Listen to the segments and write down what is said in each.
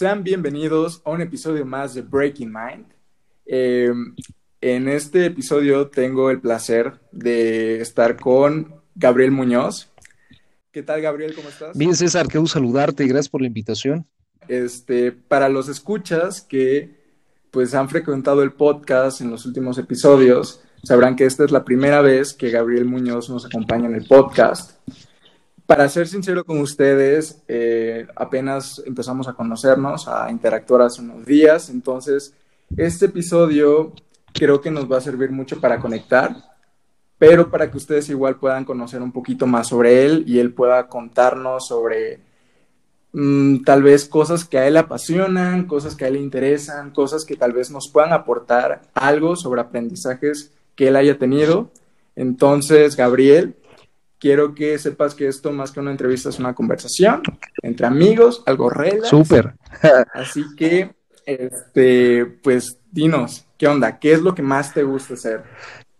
Sean bienvenidos a un episodio más de Breaking Mind. Eh, en este episodio tengo el placer de estar con Gabriel Muñoz. ¿Qué tal, Gabriel? ¿Cómo estás? Bien, César, quiero saludarte y gracias por la invitación. Este, para los escuchas que pues han frecuentado el podcast en los últimos episodios, sabrán que esta es la primera vez que Gabriel Muñoz nos acompaña en el podcast. Para ser sincero con ustedes, eh, apenas empezamos a conocernos, a interactuar hace unos días, entonces este episodio creo que nos va a servir mucho para conectar, pero para que ustedes igual puedan conocer un poquito más sobre él y él pueda contarnos sobre mm, tal vez cosas que a él apasionan, cosas que a él le interesan, cosas que tal vez nos puedan aportar algo sobre aprendizajes que él haya tenido. Entonces, Gabriel, quiero que sepas que esto más que una entrevista es una conversación entre amigos, algo relax. Súper. Así que, este, pues, dinos, ¿qué onda? ¿Qué es lo que más te gusta hacer?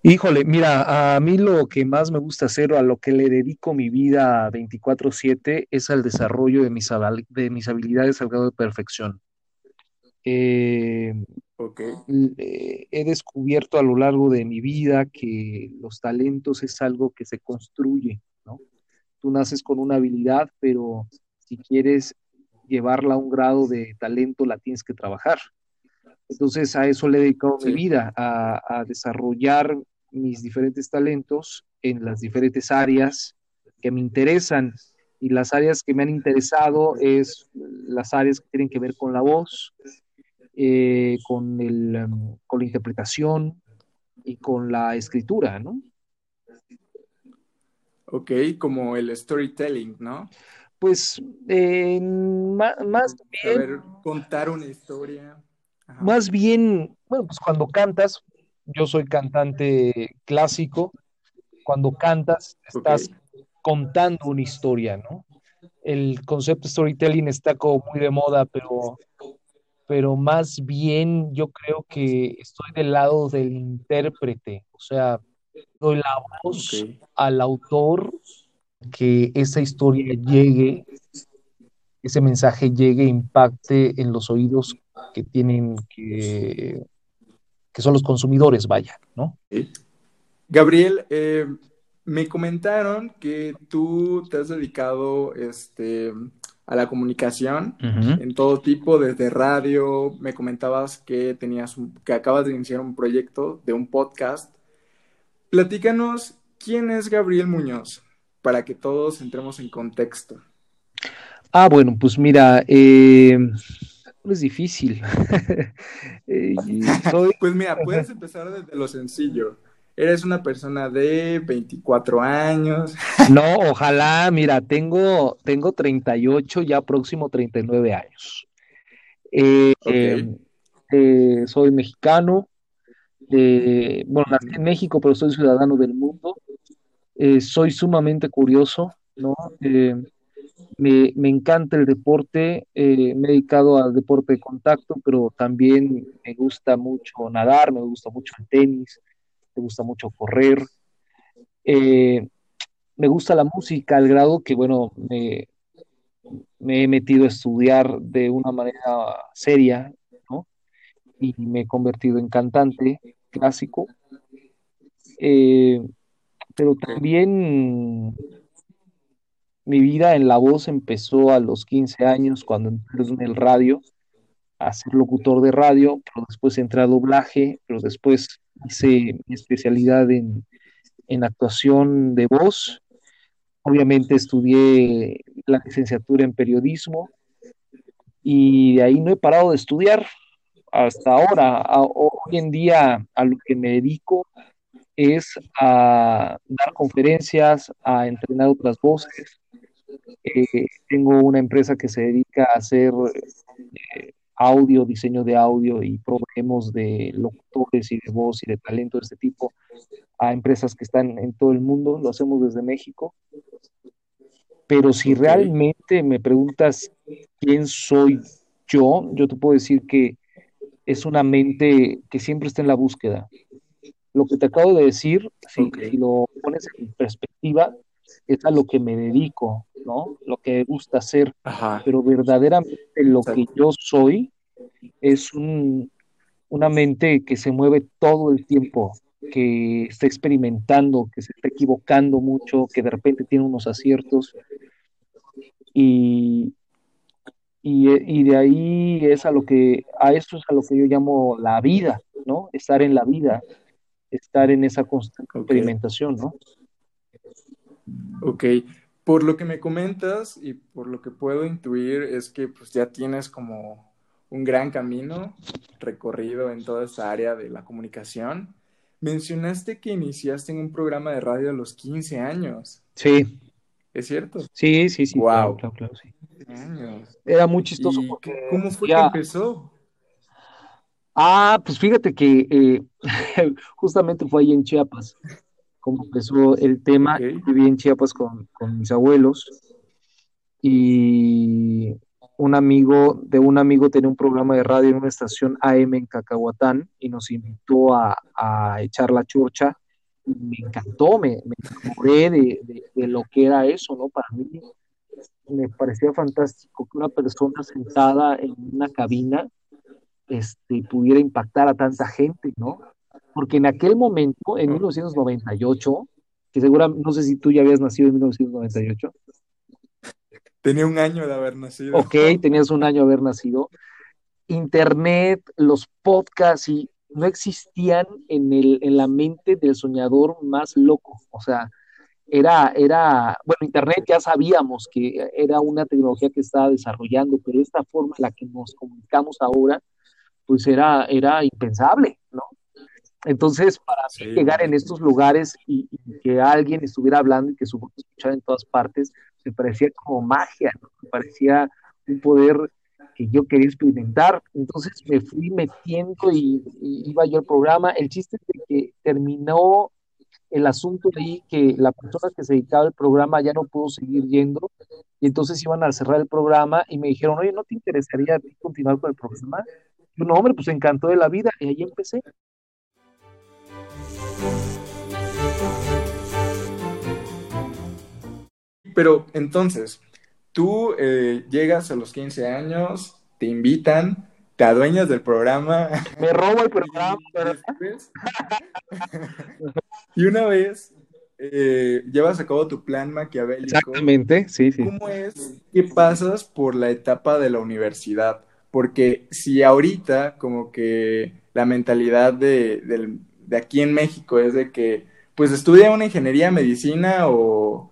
Híjole, mira, a mí lo que más me gusta hacer, o a lo que le dedico mi vida 24/7, es al desarrollo de mis, de mis habilidades al grado de perfección. Eh, okay. Eh, he descubierto a lo largo de mi vida que los talentos es algo que se construye, ¿no? Tú naces con una habilidad, pero si quieres llevarla a un grado de talento, la tienes que trabajar. Entonces a eso le he dedicado mi vida, a, desarrollar mis diferentes talentos en las diferentes áreas que me interesan. Y las áreas que me han interesado es las áreas que tienen que ver con la voz, eh, con, el, em, con la interpretación y con la escritura, ¿no? Ok, como el storytelling, ¿no? Pues eh, más, más, bien... contar una historia. Más bien, bueno, pues cuando cantas, yo soy cantante clásico, cuando cantas estás contando una historia, ¿no? El concepto storytelling está como muy de moda, pero, pero más bien yo creo que estoy del lado del intérprete, o sea, doy la voz al autor, que esa historia llegue, ese mensaje llegue, impacte en los oídos que tienen que, que son los consumidores, vaya, ¿no? Gabriel, eh, me comentaron que tú te has dedicado este, a la comunicación en todo tipo, desde radio, me comentabas que tenías que acabas de iniciar un proyecto de un podcast. Platícanos quién es Gabriel Muñoz para que todos entremos en contexto. Ah, bueno, pues mira, eh, es difícil. Eh, pues mira, puedes empezar desde lo sencillo. Eres una persona de 24 años. No, ojalá, mira, tengo, tengo 38, ya próximo 39 años. Eh, eh, soy mexicano, bueno, nací en México, pero soy ciudadano del mundo. soy sumamente curioso, ¿no? Me, encanta el deporte, eh, me he dedicado al deporte de contacto, pero también me gusta mucho nadar, me gusta mucho el tenis, me gusta mucho correr. Eh, me gusta la música al grado que, bueno, me, he metido a estudiar de una manera seria, ¿no? Y me he convertido en cantante clásico. Eh, pero también mi vida en la voz empezó a los 15 años cuando entré en el radio a ser locutor de radio, pero después entré a doblaje, pero después hice mi especialidad en, actuación de voz. Obviamente estudié la licenciatura en periodismo y de ahí no he parado de estudiar hasta ahora. hoy en día a lo que me dedico es a dar conferencias, a entrenar otras voces, eh, tengo una empresa que se dedica a hacer eh, audio, diseño de audio y proveemos de locutores y de voz y de talento de este tipo a empresas que están en todo el mundo. Lo hacemos desde México. Pero si realmente me preguntas quién soy yo, yo te puedo decir que es una mente que siempre está en la búsqueda. Lo que te acabo de decir, si, si lo pones en perspectiva, es a lo que me dedico ¿no? Lo que me gusta hacer, pero verdaderamente lo que yo soy es un, una mente que se mueve todo el tiempo, que está experimentando, que se está equivocando mucho, que de repente tiene unos aciertos. Y, y, de ahí es a lo que, a esto es a lo que yo llamo la vida, ¿no? Estar en la vida, estar en esa constante experimentación, ¿no? Ok, por lo que me comentas y por lo que puedo intuir es que pues ya tienes como un gran camino recorrido en toda esa área de la comunicación. Mencionaste que iniciaste en un programa de radio a los 15 años. Sí. ¿Es cierto? Sí, sí, sí. Wow. Claro, claro, sí. Era muy chistoso. ¿Cómo fue que empezó? Ah, pues fíjate que eh, justamente fue ahí en Chiapas, como empezó el tema. Viví en Chiapas con, con mis abuelos y un amigo de un amigo tenía un programa de radio en una estación AM en Cacahuatán y nos invitó a, echar la churcha. Me encantó, me, me enamoré de, lo que era eso, ¿no? Para mí me parecía fantástico que una persona sentada en una cabina este, pudiera impactar a tanta gente, ¿no? Porque en aquel momento, en 1998, que seguramente, no sé si tú ya habías nacido en 1998, Tenía un año de haber nacido. Ok, tenías un año de haber nacido. Internet, los podcasts y no existían en, el, en la mente del soñador más loco. O sea, era, era, bueno, Internet ya sabíamos que era una tecnología que estaba desarrollando, pero esta forma en la que nos comunicamos ahora, pues era, era impensable, ¿no? Entonces, para llegar en estos lugares y, que alguien estuviera hablando y que su voz escuchara en todas partes, me parecía como magia, me parecía un poder que yo quería experimentar. Entonces me fui metiendo y, iba yo al programa. El chiste es de que terminó el asunto ahí que la persona que se dedicaba al programa ya no pudo seguir yendo y entonces iban a cerrar el programa y me dijeron, oye, ¿no te interesaría continuar con el programa? Yo, no, hombre, pues encantó de la vida y ahí empecé. Pero entonces, tú eh, llegas a los 15 años, te invitan, te adueñas del programa. Me robo el programa. y una vez eh, llevas a cabo tu plan maquiavélico. Exactamente, sí, sí. ¿Cómo es que pasas por la etapa de la universidad? Porque si ahorita como que la mentalidad de, de aquí en México es de que pues estudia una ingeniería, medicina o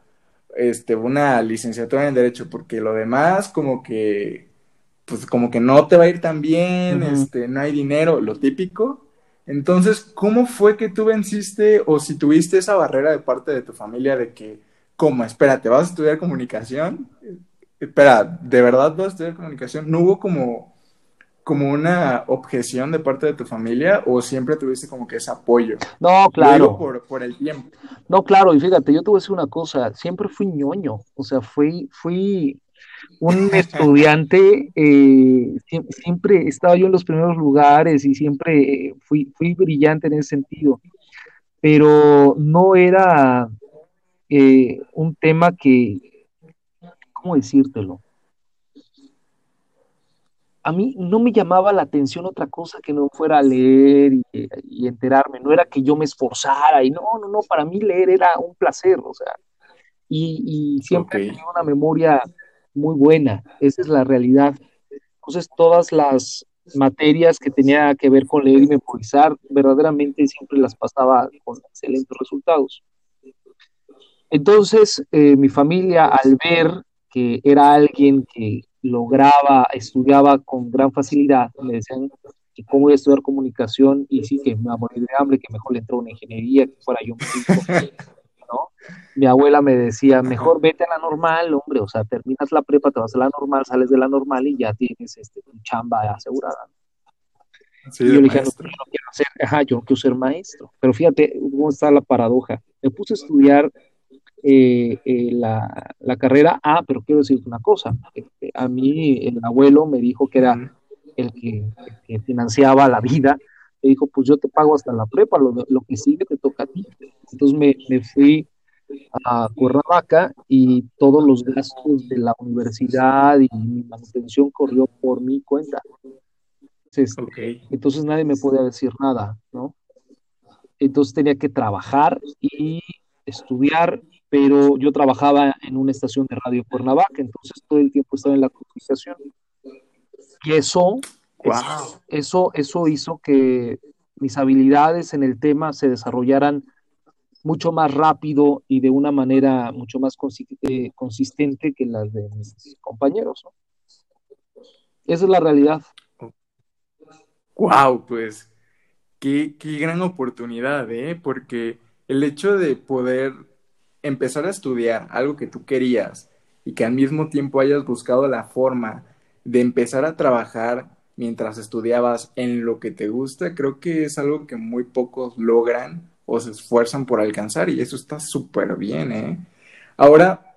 este, una licenciatura en Derecho, porque lo demás como que, pues como que no te va a ir tan bien, este, no hay dinero, lo típico. Entonces, ¿cómo fue que tú venciste o si tuviste esa barrera de parte de tu familia de que, ¿cómo? Espérate, ¿vas a estudiar comunicación? Espera, ¿de verdad vas a estudiar comunicación? ¿No hubo como como una objeción de parte de tu familia o siempre tuviste como que ese apoyo? No, claro. por, el tiempo. No, claro, y fíjate, yo te voy a decir una cosa, siempre fui ñoño, o sea, fui, fui un estudiante, eh, siempre, estaba yo en los primeros lugares y siempre fui, fui brillante en ese sentido, pero no era eh, un tema que, ¿cómo decírtelo? A mí no me llamaba la atención otra cosa que no fuera leer y, enterarme, no era que yo me esforzara y no, no, no, para mí leer era un placer, o sea, y, siempre tenía una memoria muy buena, esa es la realidad. Entonces todas las materias que tenía que ver con leer y memorizar, verdaderamente siempre las pasaba con excelentes resultados. Entonces, eh, mi familia, al ver que era alguien que lograba, estudiaba con gran facilidad, me decían que cómo voy a estudiar comunicación y sí que me va a morir de hambre, que mejor le entró una ingeniería, que fuera yo un ¿no? Mi abuela me decía, mejor vete a la normal, hombre, o sea, terminas la prepa, te vas a la normal, sales de la normal y ya tienes este, tu chamba asegurada. y yo le dije, no, yo no quiero ser, ajá, yo no quiero ser maestro. Pero fíjate cómo está la paradoja. Me puse a estudiar eh, eh, la, la, carrera. Ah, pero quiero decirte una cosa. Este, a mí el abuelo me dijo que era el que, financiaba la vida. Me dijo, pues yo te pago hasta la prepa, lo, lo que sigue te toca a ti. Entonces me, me fui a Cuernavaca y todos los gastos de la universidad y mi manutención corrió por mi cuenta. Entonces, entonces nadie me podía decir nada, ¿no? Entonces tenía que trabajar y estudiar, pero yo trabajaba en una estación de radio Cuernavaca, entonces todo el tiempo estaba en la comunicación. Y eso, eso, eso hizo que mis habilidades en el tema se desarrollaran mucho más rápido y de una manera mucho más eh, consistente que las de mis compañeros. Esa es la realidad. Wow, pues qué, qué gran oportunidad, ¿eh? Porque el hecho de poder empezar a estudiar algo que tú querías y que al mismo tiempo hayas buscado la forma de empezar a trabajar mientras estudiabas en lo que te gusta, creo que es algo que muy pocos logran o se esfuerzan por alcanzar y eso está súper bien, ¿eh? Ahora,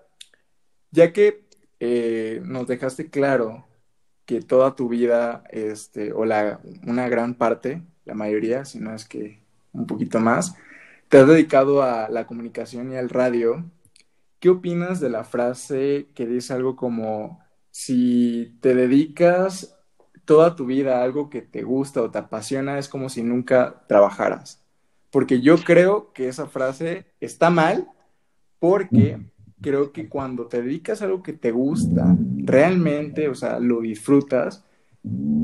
ya que eh, nos dejaste claro que toda tu vida, este, o la, una gran parte, la mayoría, si no es que un poquito más, te has dedicado a la comunicación y al radio. ¿Qué opinas de la frase que dice algo como, si te dedicas toda tu vida a algo que te gusta o te apasiona, es como si nunca trabajaras? porque yo creo que esa frase está mal porque creo que cuando te dedicas a algo que te gusta, realmente, o sea, lo disfrutas,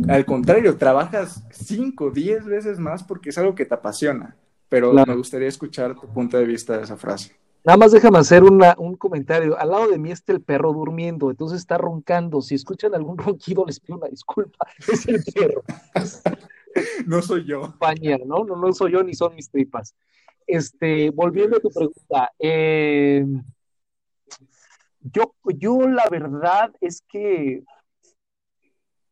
al contrario, trabajas 5, 10 veces más porque es algo que te apasiona. Pero me gustaría escuchar tu punto de vista de esa frase. Nada más déjame hacer un comentario. Al lado de mí está el perro durmiendo, entonces está roncando. Si escuchan algún ronquido, les pido una disculpa. Es el perro. no soy yo. ¿no? ¿no? No soy yo ni son mis tripas. Este, volviendo a tu pregunta, eh, yo, yo la verdad es que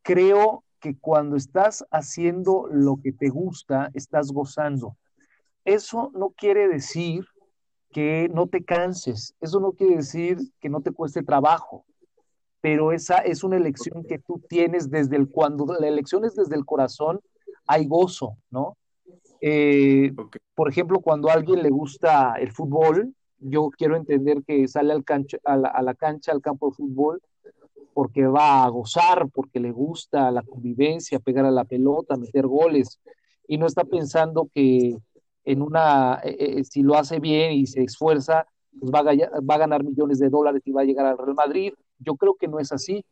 creo que cuando estás haciendo lo que te gusta, estás gozando. Eso no quiere decir que no te canses, eso no quiere decir que no te cueste trabajo, pero esa es una elección que tú tienes desde el cuando la elección es desde el corazón hay gozo, ¿no? Eh, por ejemplo, cuando a alguien le gusta el fútbol, yo quiero entender que sale al a, la, cancha, al campo de fútbol, porque va a gozar, porque le gusta la convivencia, pegar a la pelota, meter goles, y no está pensando que en una, eh, eh, si lo hace bien y se esfuerza, pues va va a ganar millones de dólares y va a llegar al Real Madrid. Yo creo que no es así.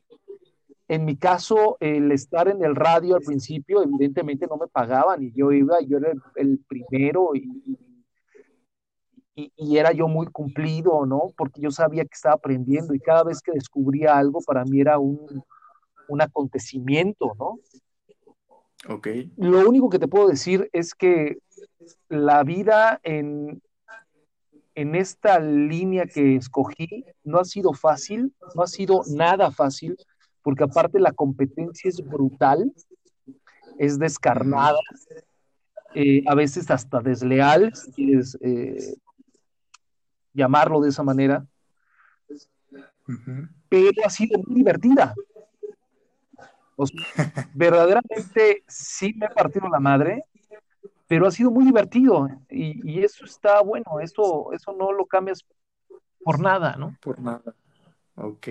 En mi caso, el estar en el radio al principio, evidentemente no me pagaban y yo iba, yo era el, primero y, y, era yo muy cumplido, ¿no? Porque yo sabía que estaba aprendiendo y cada vez que descubría algo para mí era un, un acontecimiento, ¿no? Ok. Lo único que te puedo decir es que la vida en, en esta línea que escogí no ha sido fácil, no ha sido nada fácil porque aparte la competencia es brutal, es descarnada, eh, a veces hasta desleal, si quieres eh, llamarlo de esa manera, pero ha sido muy divertida. verdaderamente sí me ha partido la madre, pero ha sido muy divertido y, eso está bueno, eso, eso no lo cambias por nada, ¿no? Por nada. Ok.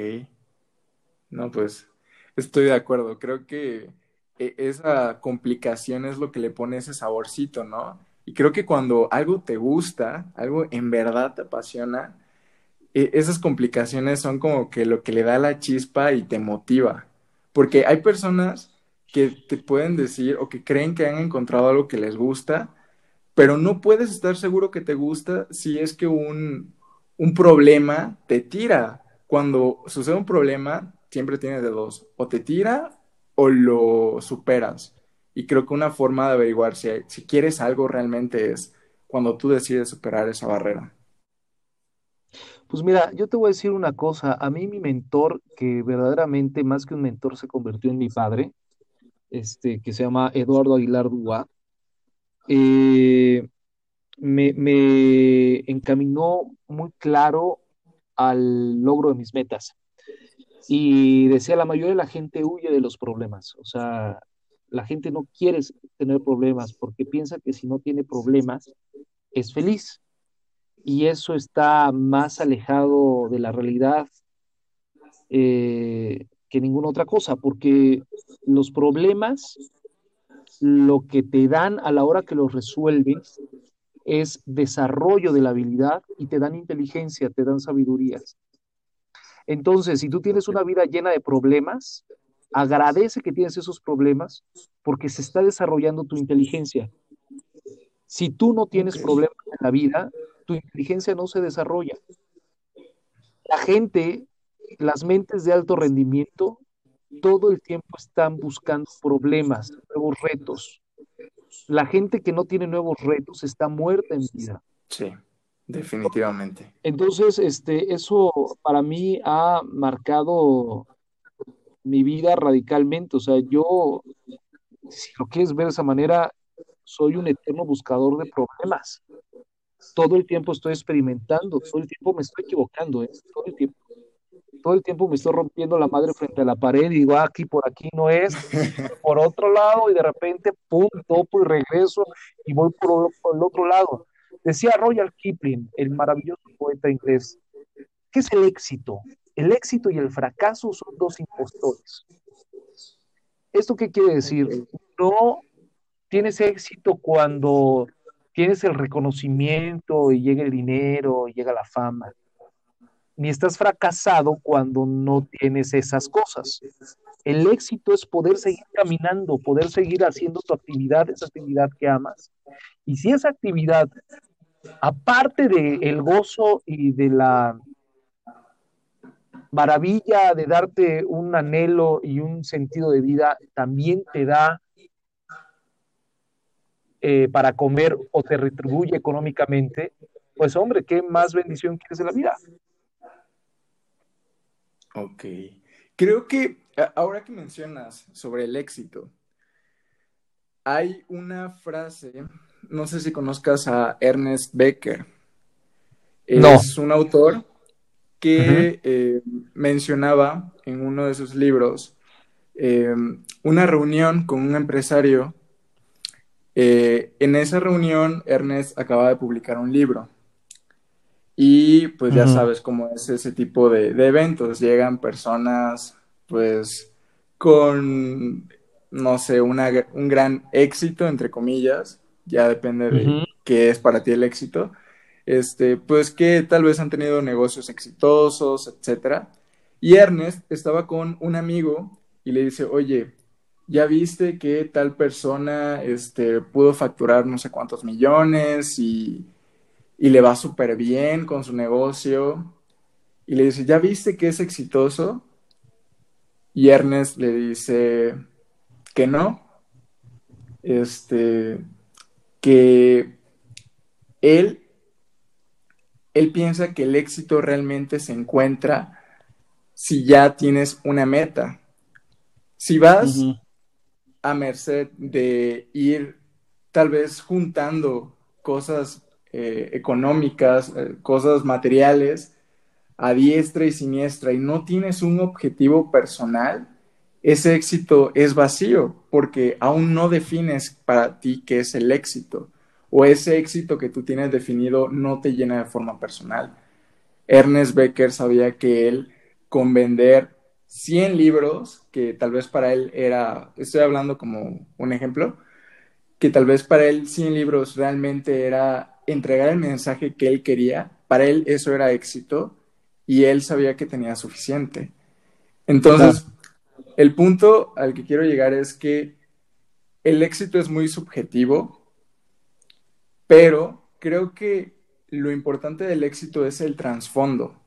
No, pues estoy de acuerdo. Creo que e, esa complicación es lo que le pone ese saborcito, ¿no? Y creo que cuando algo te gusta, algo en verdad te apasiona, e, esas complicaciones son como que lo que le da la chispa y te motiva. Porque hay personas que te pueden decir o que creen que han encontrado algo que les gusta, pero no puedes estar seguro que te gusta si es que un, un problema te tira cuando sucede un problema, siempre tienes de dos, o te tira o lo superas. Y creo que una forma de averiguar si, si quieres algo realmente es cuando tú decides superar esa barrera. Pues mira, yo te voy a decir una cosa. A mí mi mentor, que verdaderamente más que un mentor se convirtió en mi padre, este, que se llama Eduardo Aguilar Dúa, eh, me, me, encaminó muy claro al logro de mis metas. Y decía, la mayoría de la gente huye de los problemas, o sea, la gente no quiere tener problemas porque piensa que si no tiene problemas es feliz. y eso está más alejado de la realidad eh, que ninguna otra cosa, porque los problemas, lo que te dan a la hora que los resuelves, es desarrollo de la habilidad y te dan inteligencia, te dan sabidurías. Entonces, si tú tienes una vida llena de problemas, agradece que tienes esos problemas porque se está desarrollando tu inteligencia. Si tú no tienes problemas en la vida, tu inteligencia no se desarrolla. La gente, las mentes de alto rendimiento, todo el tiempo están buscando problemas, nuevos retos. La gente que no tiene nuevos retos está muerta en vida. Sí, definitivamente. Entonces, este, eso para mí ha marcado mi vida radicalmente. O sea, yo, si lo quieres ver de esa manera, soy un eterno buscador de problemas todo el tiempo estoy experimentando, todo el tiempo me estoy equivocando, ¿eh? todo el tiempo. Todo el tiempo me estoy rompiendo la madre frente a la pared y digo, ah, aquí por aquí no es, por otro lado, y de repente, pum, topo y regreso y voy por, el otro lado. Decía Royal Kipling, el maravilloso poeta inglés, ¿qué es el éxito? El éxito y el fracaso son dos impostores. ¿Esto qué quiere decir? No tienes éxito cuando tienes el reconocimiento y llega el dinero, y llega la fama. Ni estás fracasado cuando no tienes esas cosas. El éxito es poder seguir caminando, poder seguir haciendo tu actividad, esa actividad que amas. Y si esa actividad, aparte del el gozo y de la maravilla de darte un anhelo y un sentido de vida, también te da eh, para comer o te retribuye económicamente, pues hombre, ¿qué más bendición quieres en la vida? Ok. Creo que ahora que mencionas sobre el éxito, hay una frase, no sé si conozcas a Ernest Becker. Es un autor que eh, mencionaba en uno de sus libros eh, una reunión con un empresario eh, en esa reunión, Ernest acaba de publicar un libro. Y pues ya sabes cómo es ese tipo de, eventos. Llegan personas, pues, con, no sé, una, un gran éxito, entre comillas. Ya depende de qué es para ti el éxito. Este, pues que tal vez han tenido negocios exitosos, etc. Y Ernest estaba con un amigo y le dice, oye, ya viste que tal persona este, pudo facturar no sé cuántos millones y, le va súper bien con su negocio. Y le dice, ¿ya viste que es exitoso? Y Ernest le dice que no. Este, que él, él piensa que el éxito realmente se encuentra si ya tienes una meta. Si vas a merced de ir tal vez juntando cosas eh, económicas, eh, cosas materiales a diestra y siniestra y no tienes un objetivo personal, ese éxito es vacío porque aún no defines para ti qué es el éxito o ese éxito que tú tienes definido no te llena de forma personal. Ernest Becker sabía que él con vender 100 libros, que tal vez para él era, estoy hablando como un ejemplo, que tal vez para él 100 libros realmente era entregar el mensaje que él quería, para él eso era éxito y él sabía que tenía suficiente. Entonces, el punto al que quiero llegar es que el éxito es muy subjetivo, pero creo que lo importante del éxito es el trasfondo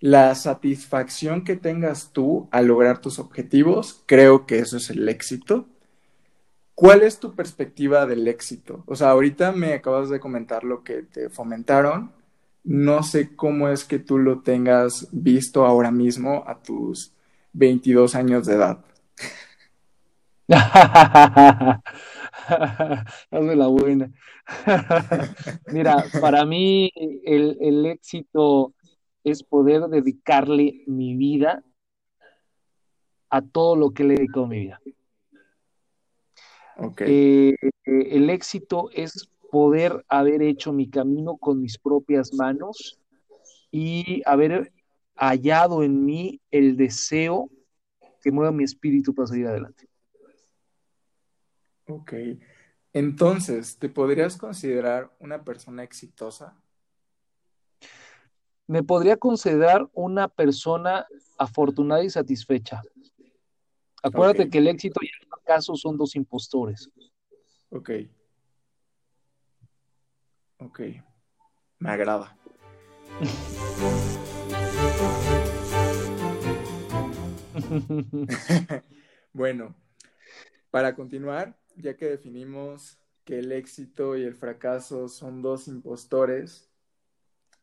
la satisfacción que tengas tú al lograr tus objetivos, creo que eso es el éxito. ¿Cuál es tu perspectiva del éxito? O sea, ahorita me acabas de comentar lo que te fomentaron. No sé cómo es que tú lo tengas visto ahora mismo a tus 22 años de edad. Hazme la buena. Mira, para mí el, éxito es poder dedicarle mi vida a todo lo que le he dedicado mi vida. Eh, el éxito es poder haber hecho mi camino con mis propias manos y haber hallado en mí el deseo que mueva mi espíritu para seguir adelante. Ok. Entonces, ¿te podrías considerar una persona exitosa? Me podría considerar una persona afortunada y satisfecha. Acuérdate que el éxito y son dos impostores. Ok. Ok. Me agrada. bueno, para continuar, ya que definimos que el éxito y el fracaso son dos impostores,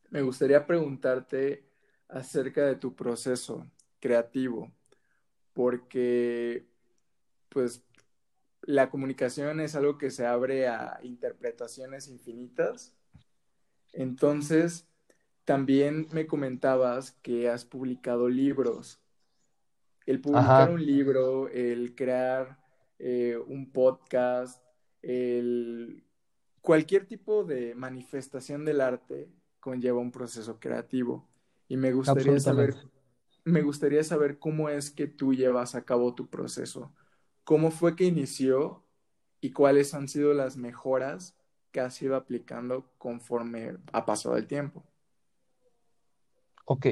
me gustaría preguntarte acerca de tu proceso creativo, porque pues la comunicación es algo que se abre a interpretaciones infinitas. Entonces, también me comentabas que has publicado libros. El publicar un libro, el crear eh, un podcast, el... cualquier tipo de manifestación del arte conlleva un proceso creativo. Y me gustaría saber, me gustaría saber cómo es que tú llevas a cabo tu proceso. ¿Cómo fue que inició y cuáles han sido las mejoras que has ido aplicando conforme ha pasado el tiempo? Ok.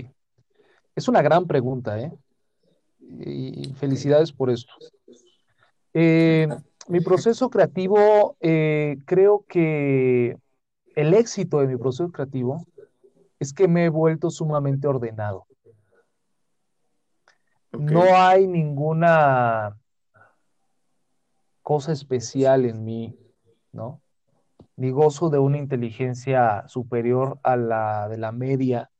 Es una gran pregunta, ¿eh? Y felicidades por esto. Eh, mi proceso creativo, eh, creo que el éxito de mi proceso creativo es que me he vuelto sumamente ordenado. No hay ninguna cosa especial en mí, ¿no? Ni gozo de una inteligencia superior a la de la media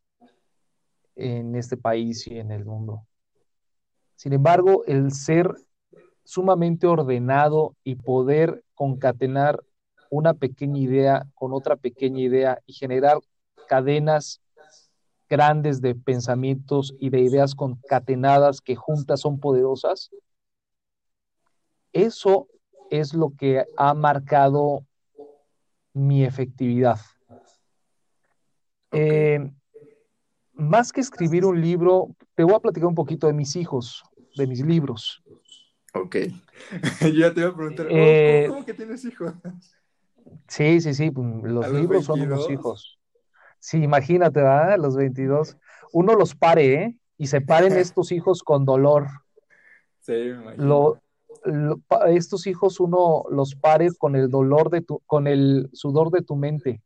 en este país y en el mundo. Sin embargo, el ser sumamente ordenado y poder concatenar una pequeña idea con otra pequeña idea y generar cadenas grandes de pensamientos y de ideas concatenadas que juntas son poderosas, eso es lo que ha marcado mi efectividad. Eh, más que escribir un libro, te voy a platicar un poquito de mis hijos, de mis libros. Ok. Yo ya te iba a preguntar, oh, eh, ¿cómo, que tienes hijos? Sí, sí, sí, pues, los libros son unos hijos. Sí, imagínate, ¿verdad? Los 22. Uno los pare, ¿eh? Y se paren estos hijos con dolor. Sí, me imagino. Estos hijos uno los pare con el dolor de tu, con el sudor de tu mente.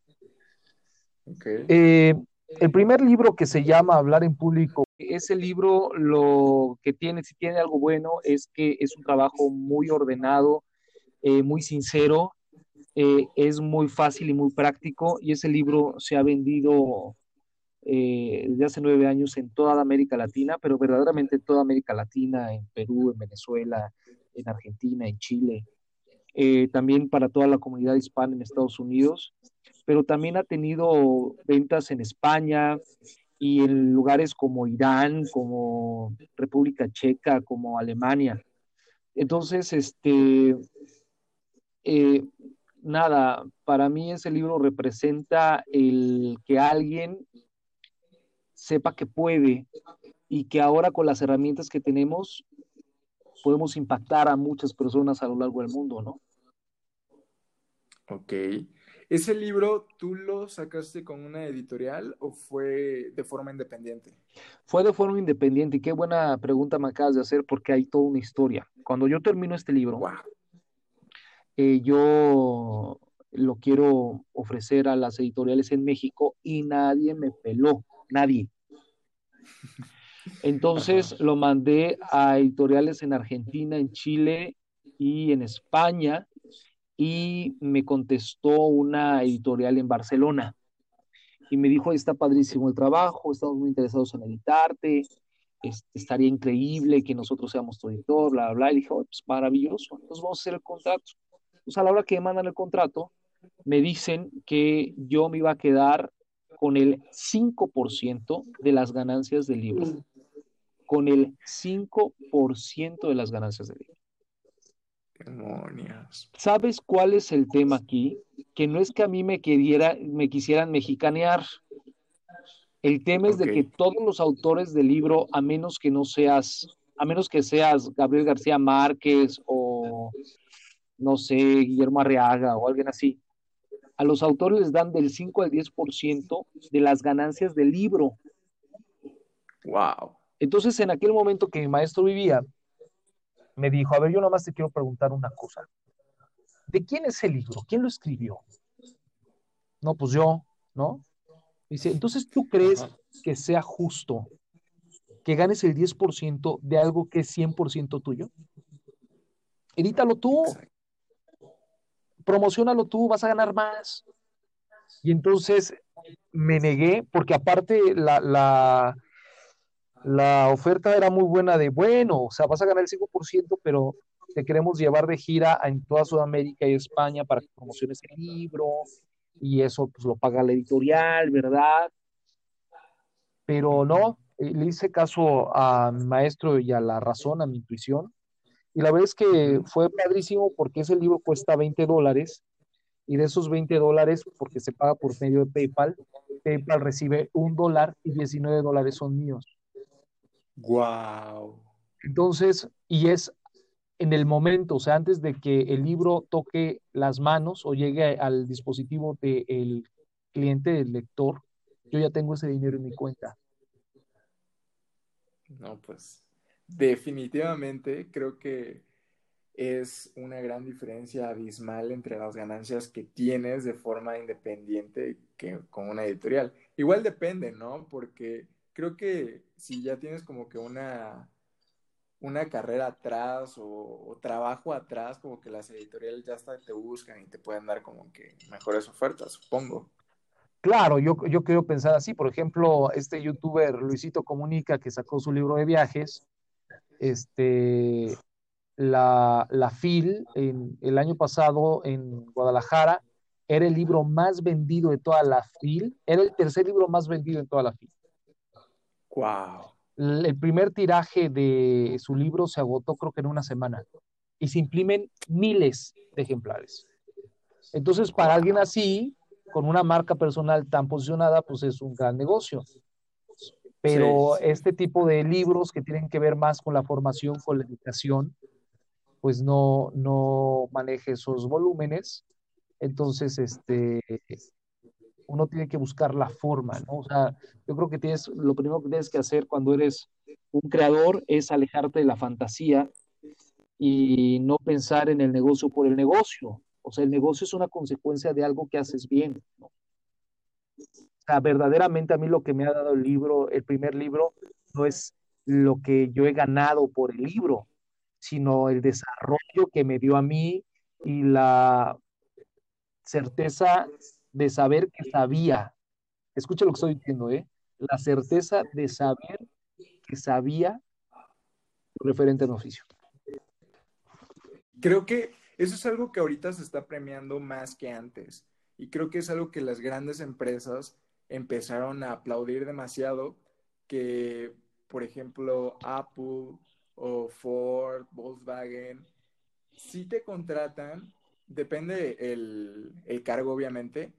Okay. Eh, el primer libro que se llama Hablar en Público, ese libro lo que tiene, si tiene algo bueno, es que es un trabajo muy ordenado, eh, muy sincero, eh, es muy fácil y muy práctico y ese libro se ha vendido eh, desde hace nueve años en toda América Latina, pero verdaderamente en toda América Latina, en Perú, en Venezuela, en Argentina, en Chile, también para toda la comunidad hispana en Estados Unidos pero también ha tenido ventas en España y en lugares como Irán, como República Checa, como Alemania. Entonces, este, eh, nada, para mí ese libro representa el que alguien sepa que puede y que ahora con las herramientas que tenemos podemos impactar a muchas personas a lo largo del mundo, ¿no? Ok. ¿Ese libro tú lo sacaste con una editorial o fue de forma independiente? Fue de forma independiente y qué buena pregunta me acabas de hacer porque hay toda una historia. Cuando yo termino este libro, eh, yo lo quiero ofrecer a las editoriales en México y nadie me peló, nadie. Entonces lo mandé a editoriales en Argentina, en Chile y en España y me contestó una editorial en Barcelona y me dijo, está padrísimo el trabajo, estamos muy interesados en editarte, este, estaría increíble que nosotros seamos tu editor, bla, bla, bla. Y dije, pues maravilloso, entonces vamos a hacer el contrato. Pues a la hora que me mandan el contrato, me dicen que yo me iba a quedar con el 5% de las ganancias del libro. Con el 5% de las ganancias del libro. Demonios. ¿Sabes cuál es el tema aquí? Que no es que a mí me, queriera, me quisieran mexicanear. El tema es de que todos los autores del libro, a menos que no seas, a menos que seas Gabriel García Márquez o no sé, Guillermo Arriaga o alguien así, a los autores les dan del 5 al 10% de las ganancias del libro. Wow. Entonces, en aquel momento que mi maestro vivía, me dijo, a ver, yo nomás te quiero preguntar una cosa. ¿De quién es el libro? ¿Quién lo escribió? No, pues yo, ¿no? Dice, entonces tú crees que sea justo que ganes el 10% de algo que es 100% tuyo? Edítalo tú. Promocionalo tú, vas a ganar más. Y entonces me negué, porque aparte la, la, la oferta era muy buena de, bueno, o sea, vas a ganar el 5%, pero te queremos llevar de gira en toda Sudamérica y España para que promociones el libro, y eso pues lo paga la editorial, ¿verdad? Pero no, eh, le hice caso a mi maestro y a la razón, a mi intuición, y la verdad es que fue padrísimo porque ese libro cuesta 20 dólares, y de esos 20 dólares, porque se paga por medio de PayPal, PayPal recibe un dólar y 19 dólares son míos. Wow. Entonces, y es en el momento, o sea, antes de que el libro toque las manos o llegue al dispositivo del cliente, del lector, yo ya tengo ese dinero en mi cuenta. No, pues definitivamente creo que es una gran diferencia abismal entre las ganancias que tienes de forma independiente que con una editorial. Igual depende, ¿no? Porque creo que si ya tienes como que una, una carrera atrás o, trabajo atrás, como que las editoriales ya hasta te buscan y te pueden dar como que mejores ofertas, supongo. Claro, yo, yo quiero pensar así. Por ejemplo, este youtuber Luisito Comunica que sacó su libro de viajes, este, la, la FIL en, el año pasado en Guadalajara era el libro más vendido de toda la FIL, era el tercer libro más vendido en toda la FIL. Wow. El primer tiraje de su libro se agotó creo que en una semana y se imprimen miles de ejemplares. Entonces, para alguien así, con una marca personal tan posicionada, pues es un gran negocio. Pero este tipo de libros que tienen que ver más con la formación, con la educación, pues no, no maneje esos volúmenes. Entonces, este, uno tiene que buscar la forma, ¿no? O sea, yo creo que tienes, lo primero que tienes que hacer cuando eres un creador es alejarte de la fantasía y no pensar en el negocio por el negocio. O sea, el negocio es una consecuencia de algo que haces bien, ¿no? O sea, verdaderamente a mí lo que me ha dado el libro, el primer libro, no es lo que yo he ganado por el libro, sino el desarrollo que me dio a mí y la certeza de saber que sabía. Escucha lo que estoy diciendo, ¿eh? La certeza de saber que sabía referente al oficio. Creo que eso es algo que ahorita se está premiando más que antes. Y creo que es algo que las grandes empresas empezaron a aplaudir demasiado, que por ejemplo Apple o Ford, Volkswagen, si te contratan, depende el, el cargo obviamente,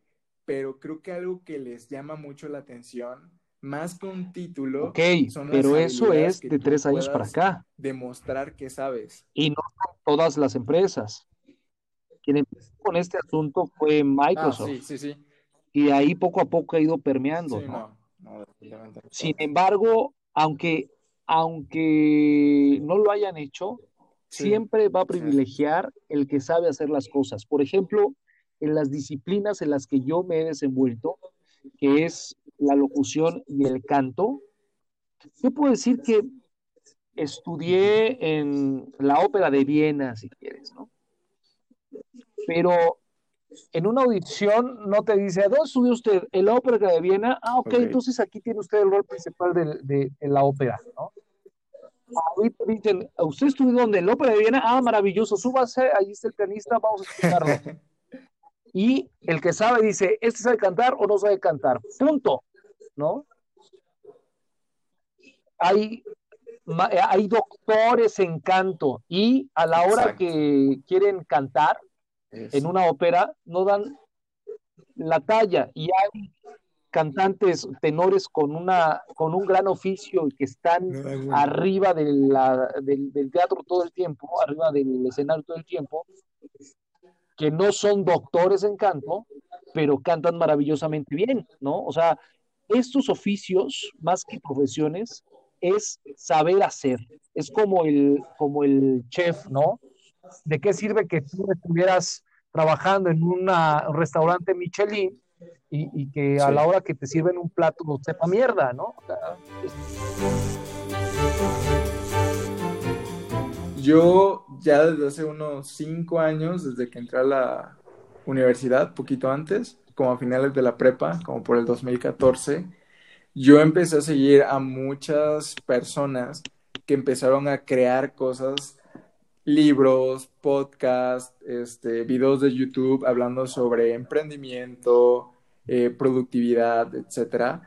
pero creo que algo que les llama mucho la atención, más que un título, ok, pero eso es de tres años para acá. Demostrar que sabes. Y no todas las empresas. Quien empezó con este asunto fue Microsoft. Ah, sí, sí, sí. Y ahí poco a poco ha ido permeando. ¿no? Sin embargo, aunque, aunque no lo hayan hecho, siempre va a privilegiar el que sabe hacer las cosas. Por ejemplo, en las disciplinas en las que yo me he desenvuelto, que es la locución y el canto, yo puedo decir que estudié en la ópera de Viena, si quieres, ¿no? Pero en una audición no te dice, ¿dónde estudió usted? ¿En la ópera de Viena? Ah, ok, entonces aquí tiene usted el rol principal de, de, de la ópera, ¿no? Ahorita dicen, ¿usted estudió dónde? ¿En la ópera de Viena? Ah, maravilloso, súbase, ahí está el pianista, vamos a escucharlo. y el que sabe dice, ¿este sabe cantar o no sabe cantar? Punto, ¿no? Hay hay doctores en canto y a la hora que quieren cantar en una ópera no dan la talla y hay cantantes tenores con una con un gran oficio que están arriba de la, del, del, teatro todo el tiempo, arriba del escenario todo el tiempo, que no son doctores en canto, pero cantan maravillosamente bien, ¿no? O sea, estos oficios, más que profesiones, es saber hacer. Es como el, como el chef, ¿no? ¿De qué sirve que tú estuvieras trabajando en un restaurante Michelin y, que a la hora que te sirven un plato no sepa mierda, ¿no? Yo ya desde hace unos cinco años, desde que entré a la universidad, poquito antes, como a finales de la prepa, como por el 2014, yo empecé a seguir a muchas personas que empezaron a crear cosas, libros, podcasts, este, videos de YouTube hablando sobre emprendimiento, eh, productividad, etc.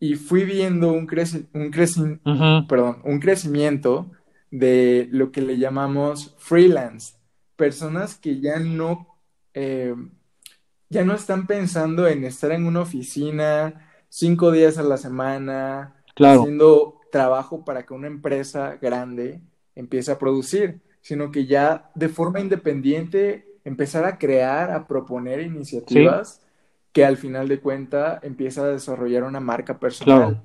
Y fui viendo un, un, perdón, un crecimiento de lo que le llamamos freelance, personas que ya no, eh, ya no están pensando en estar en una oficina, cinco días a la semana, haciendo trabajo para que una empresa grande empiece a producir, sino que ya de forma independiente empezar a crear, a proponer iniciativas que al final de cuenta empieza a desarrollar una marca personal.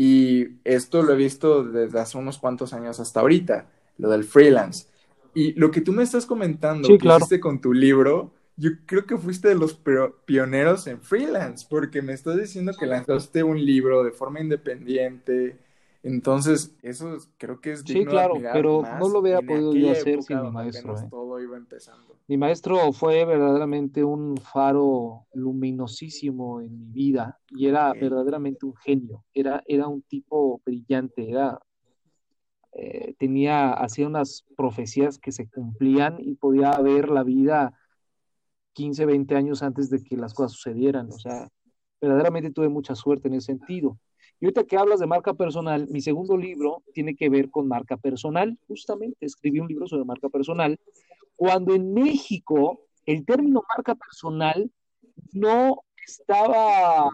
Y esto lo he visto desde hace unos cuantos años hasta ahorita, lo del freelance. Y lo que tú me estás comentando, que hiciste con tu libro, yo creo que fuiste de los pioneros en freelance, porque me estás diciendo que lanzaste un libro de forma independiente. Entonces, eso creo que es digno Sí, claro, pero no lo hubiera podido yo hacer sin mi maestro. ¿eh? Todo iba empezando. Mi maestro fue verdaderamente un faro luminosísimo en mi vida y era verdaderamente un genio. Era, era un tipo brillante, era, eh, tenía, hacía unas profecías que se cumplían y podía ver la vida 15, 20 años antes de que las cosas sucedieran. O sea, verdaderamente tuve mucha suerte en ese sentido. Y ahorita que hablas de marca personal, mi segundo libro tiene que ver con marca personal. Justamente escribí un libro sobre marca personal, cuando en México el término marca personal no estaba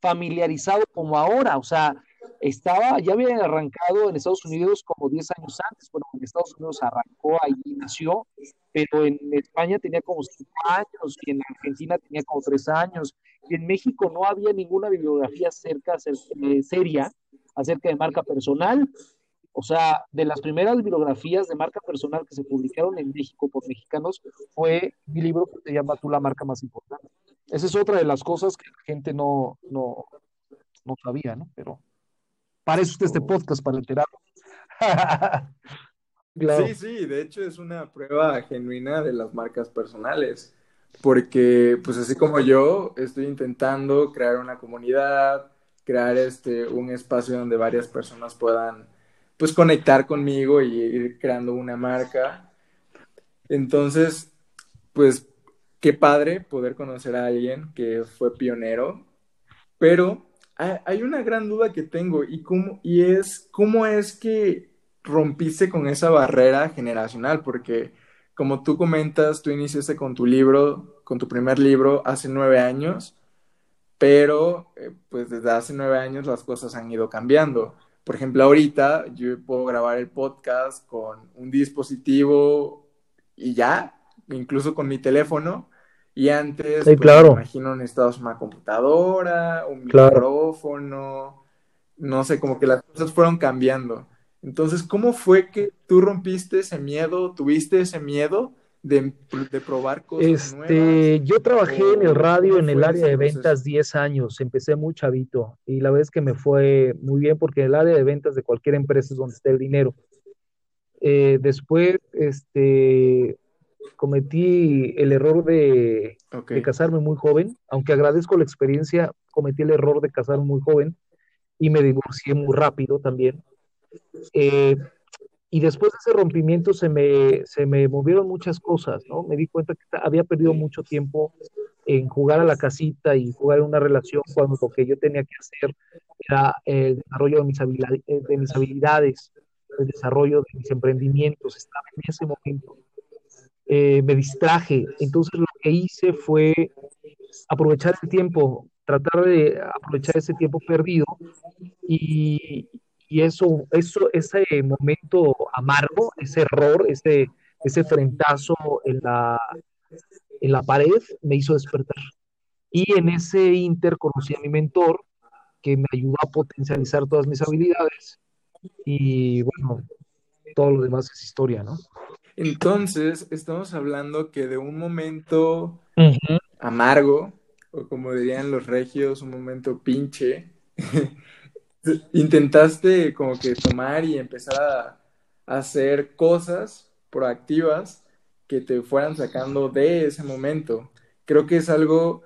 familiarizado como ahora. O sea, estaba, ya había arrancado en Estados Unidos como 10 años antes. Bueno, en Estados Unidos arrancó, ahí nació, pero en España tenía como 5 años y en Argentina tenía como 3 años. Y en México no había ninguna bibliografía cerca, eh, seria acerca de marca personal. O sea, de las primeras bibliografías de marca personal que se publicaron en México por mexicanos fue mi libro que se llama Tú la marca más importante. Esa es otra de las cosas que la gente no, no, no sabía, ¿no? Pero para eso este podcast, para enterarlo. Sí, sí, de hecho es una prueba genuina de las marcas personales, porque pues así como yo estoy intentando crear una comunidad, crear este un espacio donde varias personas puedan pues conectar conmigo y ir creando una marca. Entonces, pues qué padre poder conocer a alguien que fue pionero, pero hay una gran duda que tengo y, cómo, y es cómo es que rompiste con esa barrera generacional, porque como tú comentas, tú iniciaste con tu libro, con tu primer libro hace nueve años, pero eh, pues desde hace nueve años las cosas han ido cambiando. Por ejemplo, ahorita yo puedo grabar el podcast con un dispositivo y ya, incluso con mi teléfono, y antes, pues, claro. me imagino, necesitabas una computadora, un micrófono, no sé, como que las cosas fueron cambiando. Entonces, ¿cómo fue que tú rompiste ese miedo, tuviste ese miedo de, probar cosas este, Yo trabajé en el radio en el área de ventas 10 años, empecé muy chavito y la verdad es que me fue muy bien porque el área de ventas de cualquier empresa es donde está el dinero. Eh, después, este, cometí el error de, de, casarme muy joven, aunque agradezco la experiencia, cometí el error de casarme muy joven y me divorcié muy rápido también. Eh, y después de ese rompimiento se me, se me movieron muchas cosas, ¿no? Me di cuenta que había perdido mucho tiempo en jugar a la casita y jugar en una relación cuando lo que yo tenía que hacer era el desarrollo de mis, habilidades, de mis habilidades el desarrollo de mis emprendimientos, estaba en ese momento. Eh, me distraje, entonces lo que hice fue aprovechar el tiempo, tratar de aprovechar ese tiempo perdido y, y eso, eso, ese momento amargo, ese error, ese, ese frentazo en la, en la pared me hizo despertar. Y en ese inter conocí a mi mentor, que me ayudó a potencializar todas mis habilidades. Y bueno, todo lo demás es historia, ¿no? Entonces, estamos hablando que de un momento amargo, o como dirían los regios, un momento pinche, intentaste como que tomar y empezar a, hacer cosas proactivas que te fueran sacando de ese momento. Creo que es algo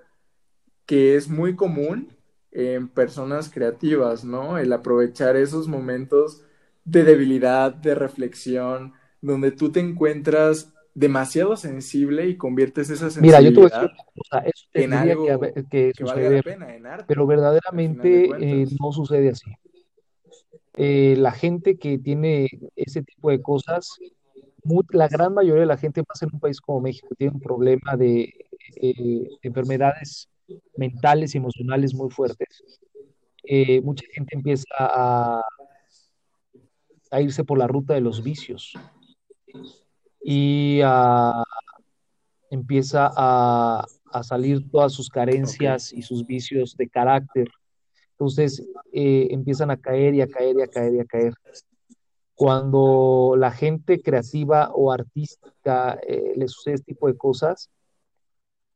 que es muy común en personas creativas, ¿no? El aprovechar esos momentos de debilidad, de reflexión, donde tú te encuentras demasiado sensible y conviertes esa sensibilidad Mira, yo te voy a decir, eso en algo que, vale la pena, en arte, pero verdaderamente eh, no sucede así. Eh, la gente que tiene ese tipo de cosas, la gran mayoría de la gente, más en un país como México, tiene un problema de eh, enfermedades mentales y emocionales muy fuertes. mucha gente empieza a, a irse por la ruta de los vicios y empieza a, salir todas sus carencias y sus vicios de carácter. Entonces eh, empiezan a caer y a caer y a caer y a caer. Cuando la gente creativa o artística eh, le sucede este tipo de cosas,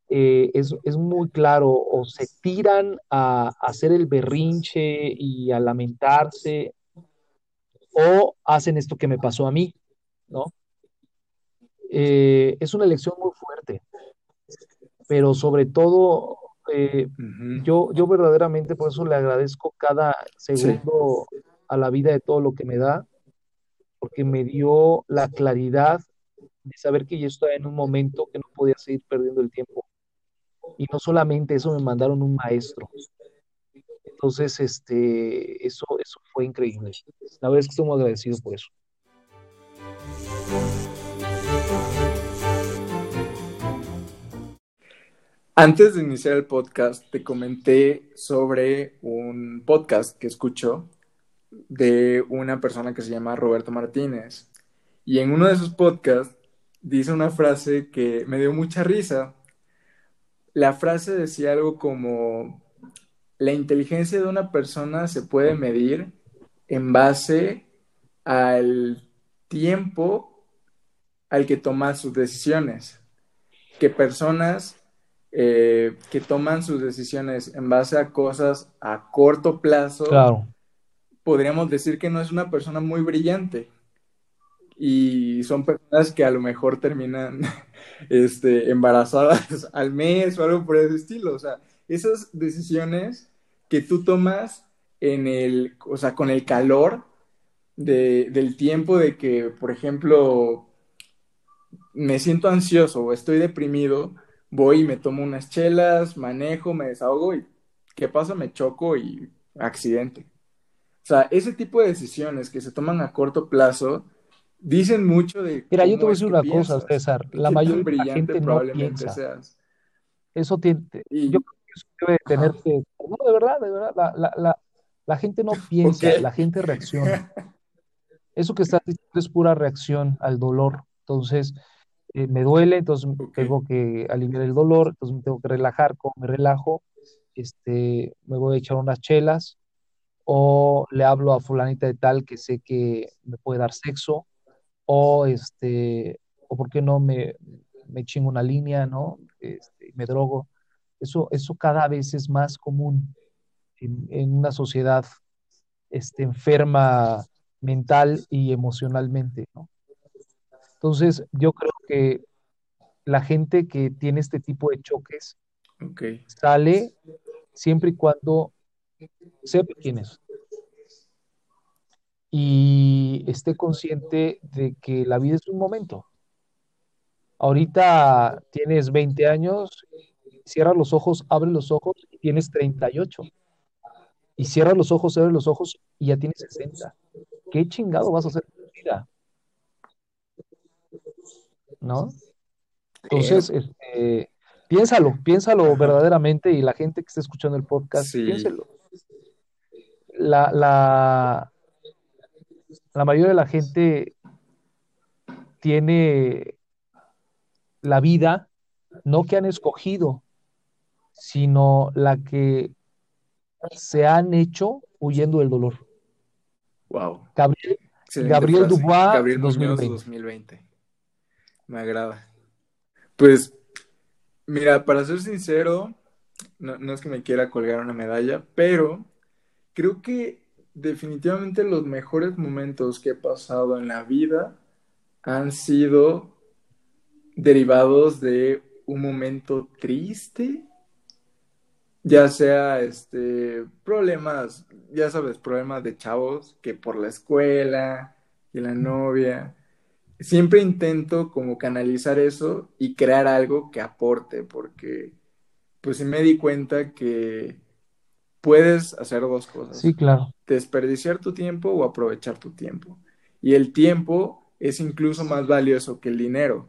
eh, es, es, muy claro, o se tiran a, a hacer el berrinche y a lamentarse, o hacen esto que me pasó a mí, ¿no? Eh, es una elección muy fuerte, pero sobre todo eh, yo, yo verdaderamente por eso le agradezco cada segundo a la vida de todo lo que me da, porque me dio la claridad de saber que yo estaba en un momento que no podía seguir perdiendo el tiempo. Y no solamente eso, me mandaron un maestro. Entonces, este, eso, eso fue increíble. La verdad es que estoy muy agradecido por eso. Antes de iniciar el podcast, te comenté sobre un podcast que escucho de una persona que se llama Roberto Martínez. Y en uno de sus podcasts dice una frase que me dio mucha risa. La frase decía algo como, la inteligencia de una persona se puede medir en base al tiempo al que toma sus decisiones. Que personas eh, que toman sus decisiones en base a cosas a corto plazo, podríamos decir que no es una persona muy brillante. Y son personas que a lo mejor terminan este, embarazadas al mes o algo por ese estilo. O sea, esas decisiones que tú tomas en el, o sea, con el calor del tiempo de que, por ejemplo, me siento ansioso o estoy deprimido, voy y me tomo unas chelas, manejo, me desahogo y ¿qué pasa? Me choco y accidente. O sea, ese tipo de decisiones que se toman a corto plazo dicen mucho de... Mira, yo te voy a decir una cosa, César. La mayoría de la gente no piensa. Seas. Eso tiene... Yo creo que eso debe tener que... No, de verdad, de verdad. La, la, la, la gente no piensa, la gente reacciona. Eso que estás diciendo es pura reacción al dolor. Entonces, eh, me duele, entonces tengo que aliviar el dolor, entonces me tengo que relajar, como me relajo, este, me voy a echar unas chelas o le hablo a fulanita de tal que sé que me puede dar sexo o este o por qué no me, me chingo una línea, ¿no? Este, me drogo. Eso, eso cada vez es más común en, en una sociedad este, enferma mental y emocionalmente, ¿no? Entonces, yo creo que la gente que tiene este tipo de choques sale siempre y cuando sepa quién es y esté consciente de que la vida es un momento. Ahorita tienes 20 años, cierra los ojos, abre los ojos y tienes 38. Y cierra los ojos, abre los ojos y ya tienes 60. ¿Qué chingado vas a hacer? ¿No? Entonces, este, piénsalo, piénsalo verdaderamente y la gente que está escuchando el podcast, piénselo. La, la, la mayoría de la gente tiene la vida no que han escogido, sino la que se han hecho huyendo del dolor. Wow. Gabriel, Gabriel Dubois, Gabriel 2020. 2020. Me agrada. Pues, mira, para ser sincero, no, no es que me quiera colgar una medalla, pero creo que definitivamente los mejores momentos que he pasado en la vida han sido derivados de un momento triste, ya sea este problemas, ya sabes, problemas de chavos que por la escuela y la novia. Siempre intento como canalizar eso y crear algo que aporte, porque pues sí me di cuenta que puedes hacer dos cosas. Sí, claro. Desperdiciar tu tiempo o aprovechar tu tiempo. Y el tiempo es incluso más valioso que el dinero.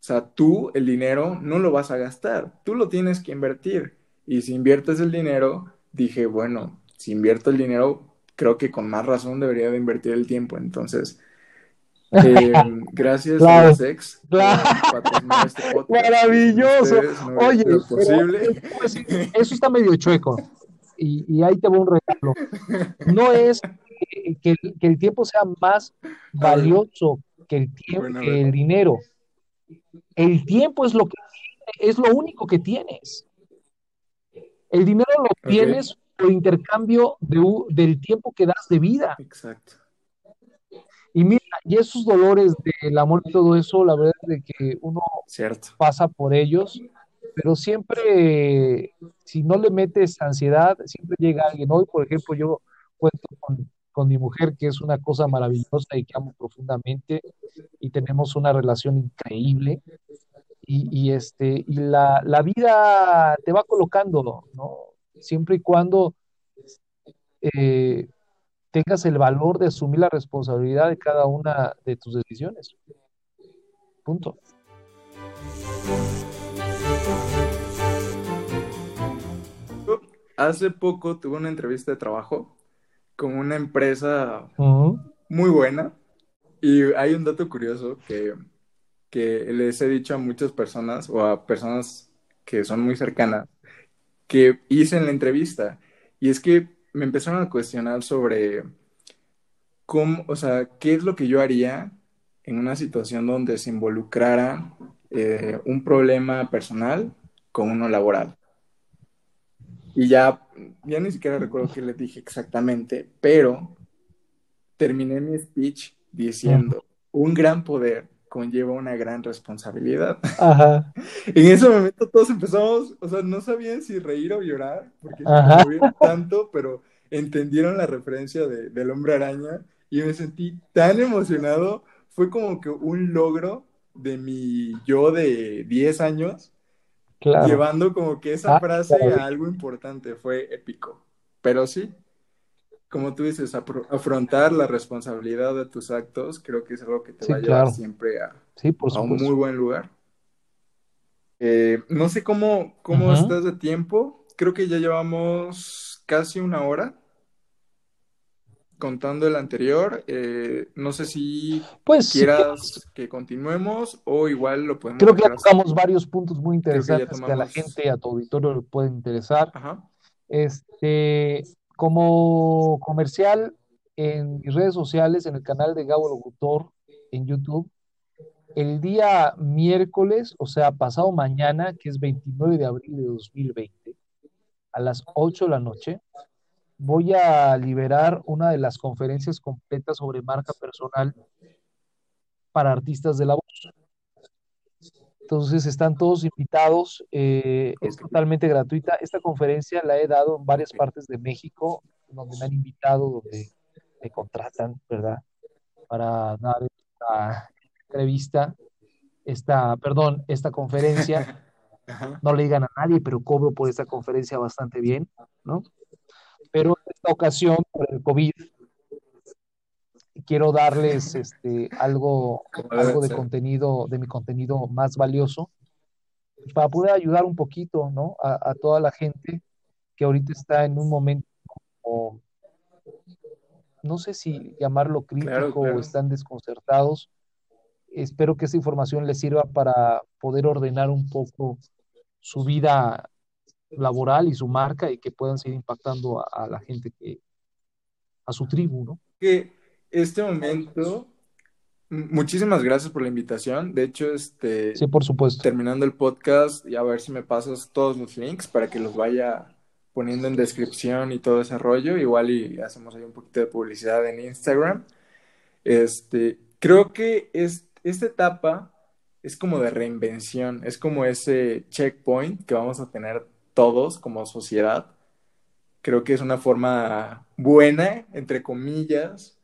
O sea, tú el dinero no lo vas a gastar, tú lo tienes que invertir. Y si inviertes el dinero, dije, bueno, si invierto el dinero, creo que con más razón debería de invertir el tiempo. Entonces, eh, gracias a Sex este Maravilloso. Oye, eso está medio chueco. Y, y, ahí te voy un regalo. No es que, el tiempo sea más valioso que el, tiempo, que el dinero. El tiempo es lo que es lo único que tienes. El dinero lo tienes por intercambio de, del tiempo que das de vida. Exacto. Y mira, y esos dolores del amor y todo eso, la verdad es que uno pasa por ellos, pero siempre, si no le metes ansiedad, siempre llega alguien. Hoy, por ejemplo, yo cuento con, con mi mujer, que es una cosa maravillosa y que amo profundamente, y tenemos una relación increíble. Y, este, y la, la, vida te va colocando, ¿no? Siempre y cuando eh, tengas el valor de asumir la responsabilidad de cada una de tus decisiones. Punto. Hace poco tuve una entrevista de trabajo con una empresa muy buena. Y hay un dato curioso que, que les he dicho a muchas personas o a personas que son muy cercanas que hice en la entrevista. Y es que me empezaron a cuestionar sobre cómo, o sea, qué es lo que yo haría en una situación donde se involucrara eh, un problema personal con uno laboral. Y ya, ya ni siquiera recuerdo qué le dije exactamente, pero terminé mi speech diciendo, un gran poder conlleva una gran responsabilidad. Ajá. en ese momento todos empezamos, o sea, no sabían si reír o llorar, porque se movieron tanto, pero entendieron la referencia de, del hombre araña y me sentí tan emocionado. Fue como que un logro de mi yo de 10 años llevando como que esa ah, frase a algo importante, fue épico. Pero sí, como tú dices, afrontar la responsabilidad de tus actos, creo que es algo que te va a llevar siempre a, un muy buen lugar. Eh, no sé cómo, cómo estás de tiempo, creo que ya llevamos casi una hora contando el anterior. Eh, no sé si pues, quieras que continuemos o igual lo podemos. Creo que ya tocamos varios puntos muy interesantes que, a la gente, a tu auditorio le pueden interesar. Este, como comercial en mis redes sociales, en el canal de Gabo Locutor en YouTube, el día miércoles, o sea, pasado mañana, que es 29 de abril de 2020, a las 8 de la noche, voy a liberar una de las conferencias completas sobre marca personal para artistas de la voz. Entonces están todos invitados, eh, es totalmente gratuita. Esta conferencia la he dado en varias partes de México, donde me han invitado, donde me contratan, ¿verdad? Para dar esta entrevista, esta, perdón, esta conferencia. No le digan a nadie, pero cobro por esta conferencia bastante bien, ¿no? pero en esta ocasión, por el COVID, quiero darles este, algo, algo de contenido, de mi contenido más valioso, para poder ayudar un poquito, ¿no? A, toda la gente que ahorita está en un momento no sé si llamarlo crítico o están desconcertados. Espero que esta información les sirva para poder ordenar un poco su vida laboral y su marca y que puedan seguir impactando a, la gente que, a su tribu, ¿no? Que este momento, muchísimas gracias por la invitación. De hecho, este, sí, por supuesto. Terminando el podcast, y a ver si me pasas todos los links para que los vaya poniendo en descripción y todo ese rollo. Igual y hacemos ahí un poquito de publicidad en Instagram. Este, creo que es, esta etapa es como de reinvención, es como ese checkpoint que vamos a tener todos como sociedad. Creo que es una forma buena, entre comillas,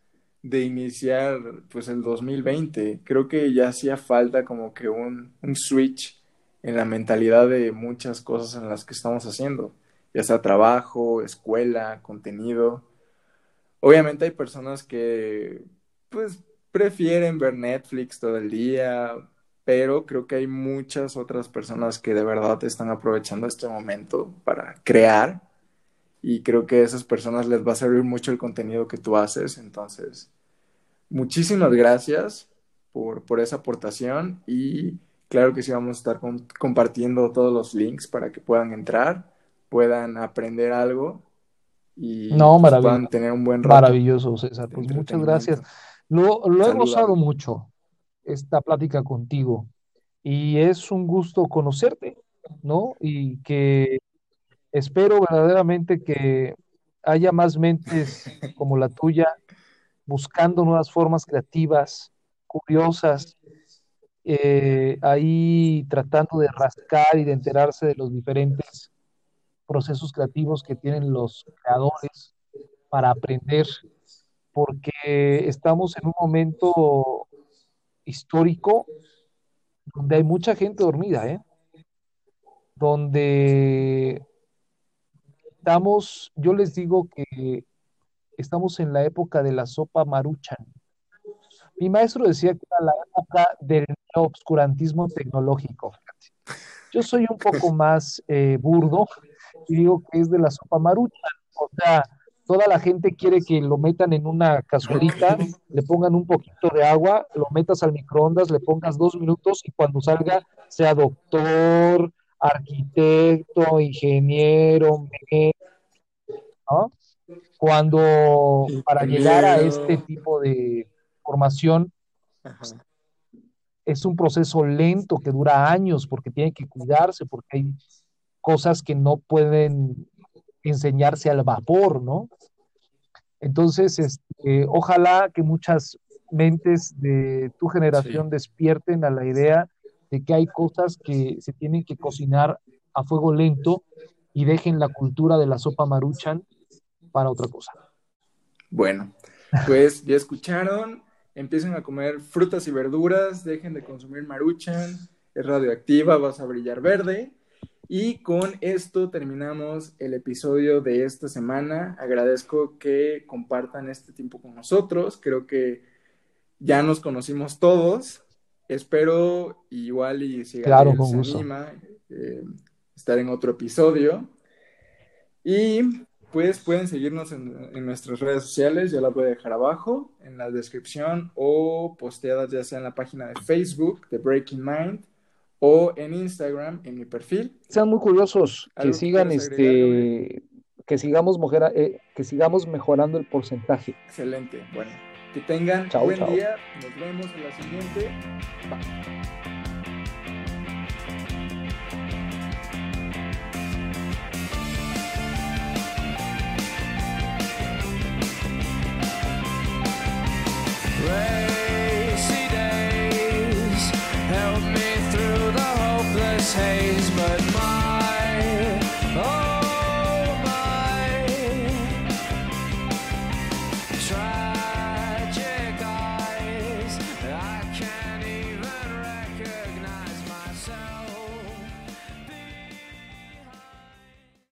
de iniciar pues el 2020. Creo que ya hacía falta como que un, un switch en la mentalidad de muchas cosas en las que estamos haciendo, ya sea trabajo, escuela, contenido. Obviamente hay personas que pues prefieren ver Netflix todo el día, pero creo que hay muchas otras personas que de verdad están aprovechando este momento para crear y creo que a esas personas les va a servir mucho el contenido que tú haces. Entonces, muchísimas gracias por, por esa aportación y claro que sí vamos a estar compartiendo todos los links para que puedan entrar, puedan aprender algo y no, pues, puedan tener un buen rato. Maravilloso, César. Pues muchas gracias. Lo, lo he gozado mucho esta plática contigo. Y es un gusto conocerte, ¿no? Y que espero verdaderamente que haya más mentes como la tuya buscando nuevas formas creativas, curiosas, eh, ahí tratando de rascar y de enterarse de los diferentes procesos creativos que tienen los creadores para aprender, porque estamos en un momento histórico donde hay mucha gente dormida, ¿eh? Donde estamos, yo les digo que estamos en la época de la sopa maruchan. Mi maestro decía que era la época del obscurantismo tecnológico. Yo soy un poco más eh, burdo y digo que es de la sopa maruchan. O sea, toda la gente quiere que lo metan en una cazuelita, le pongan un poquito de agua, lo metas al microondas, le pongas dos minutos y cuando salga sea doctor, arquitecto, ingeniero, ¿no? Cuando para llegar a este tipo de formación es un proceso lento que dura años porque tiene que cuidarse, porque hay cosas que no pueden enseñarse al vapor, ¿no? Entonces, este, ojalá que muchas mentes de tu generación despierten a la idea de que hay cosas que se tienen que cocinar a fuego lento y dejen la cultura de la sopa maruchan para otra cosa. Bueno, pues ya escucharon, empiecen a comer frutas y verduras, dejen de consumir maruchan, es radioactiva, vas a brillar verde y con esto terminamos el episodio de esta semana. Agradezco que compartan este tiempo con nosotros. Creo que ya nos conocimos todos. Espero igual y si claro, se anima eh, estar en otro episodio. Y pues pueden seguirnos en, en, nuestras redes sociales, ya las voy a dejar abajo en la descripción o posteadas ya sea en la página de Facebook de Breaking Mind o en Instagram, en mi perfil. Sean muy curiosos, que sigan este, que sigamos, eh, que sigamos mejorando el porcentaje. Excelente, bueno, que tengan un buen día, nos vemos en la siguiente. Bye. haze, but my oh.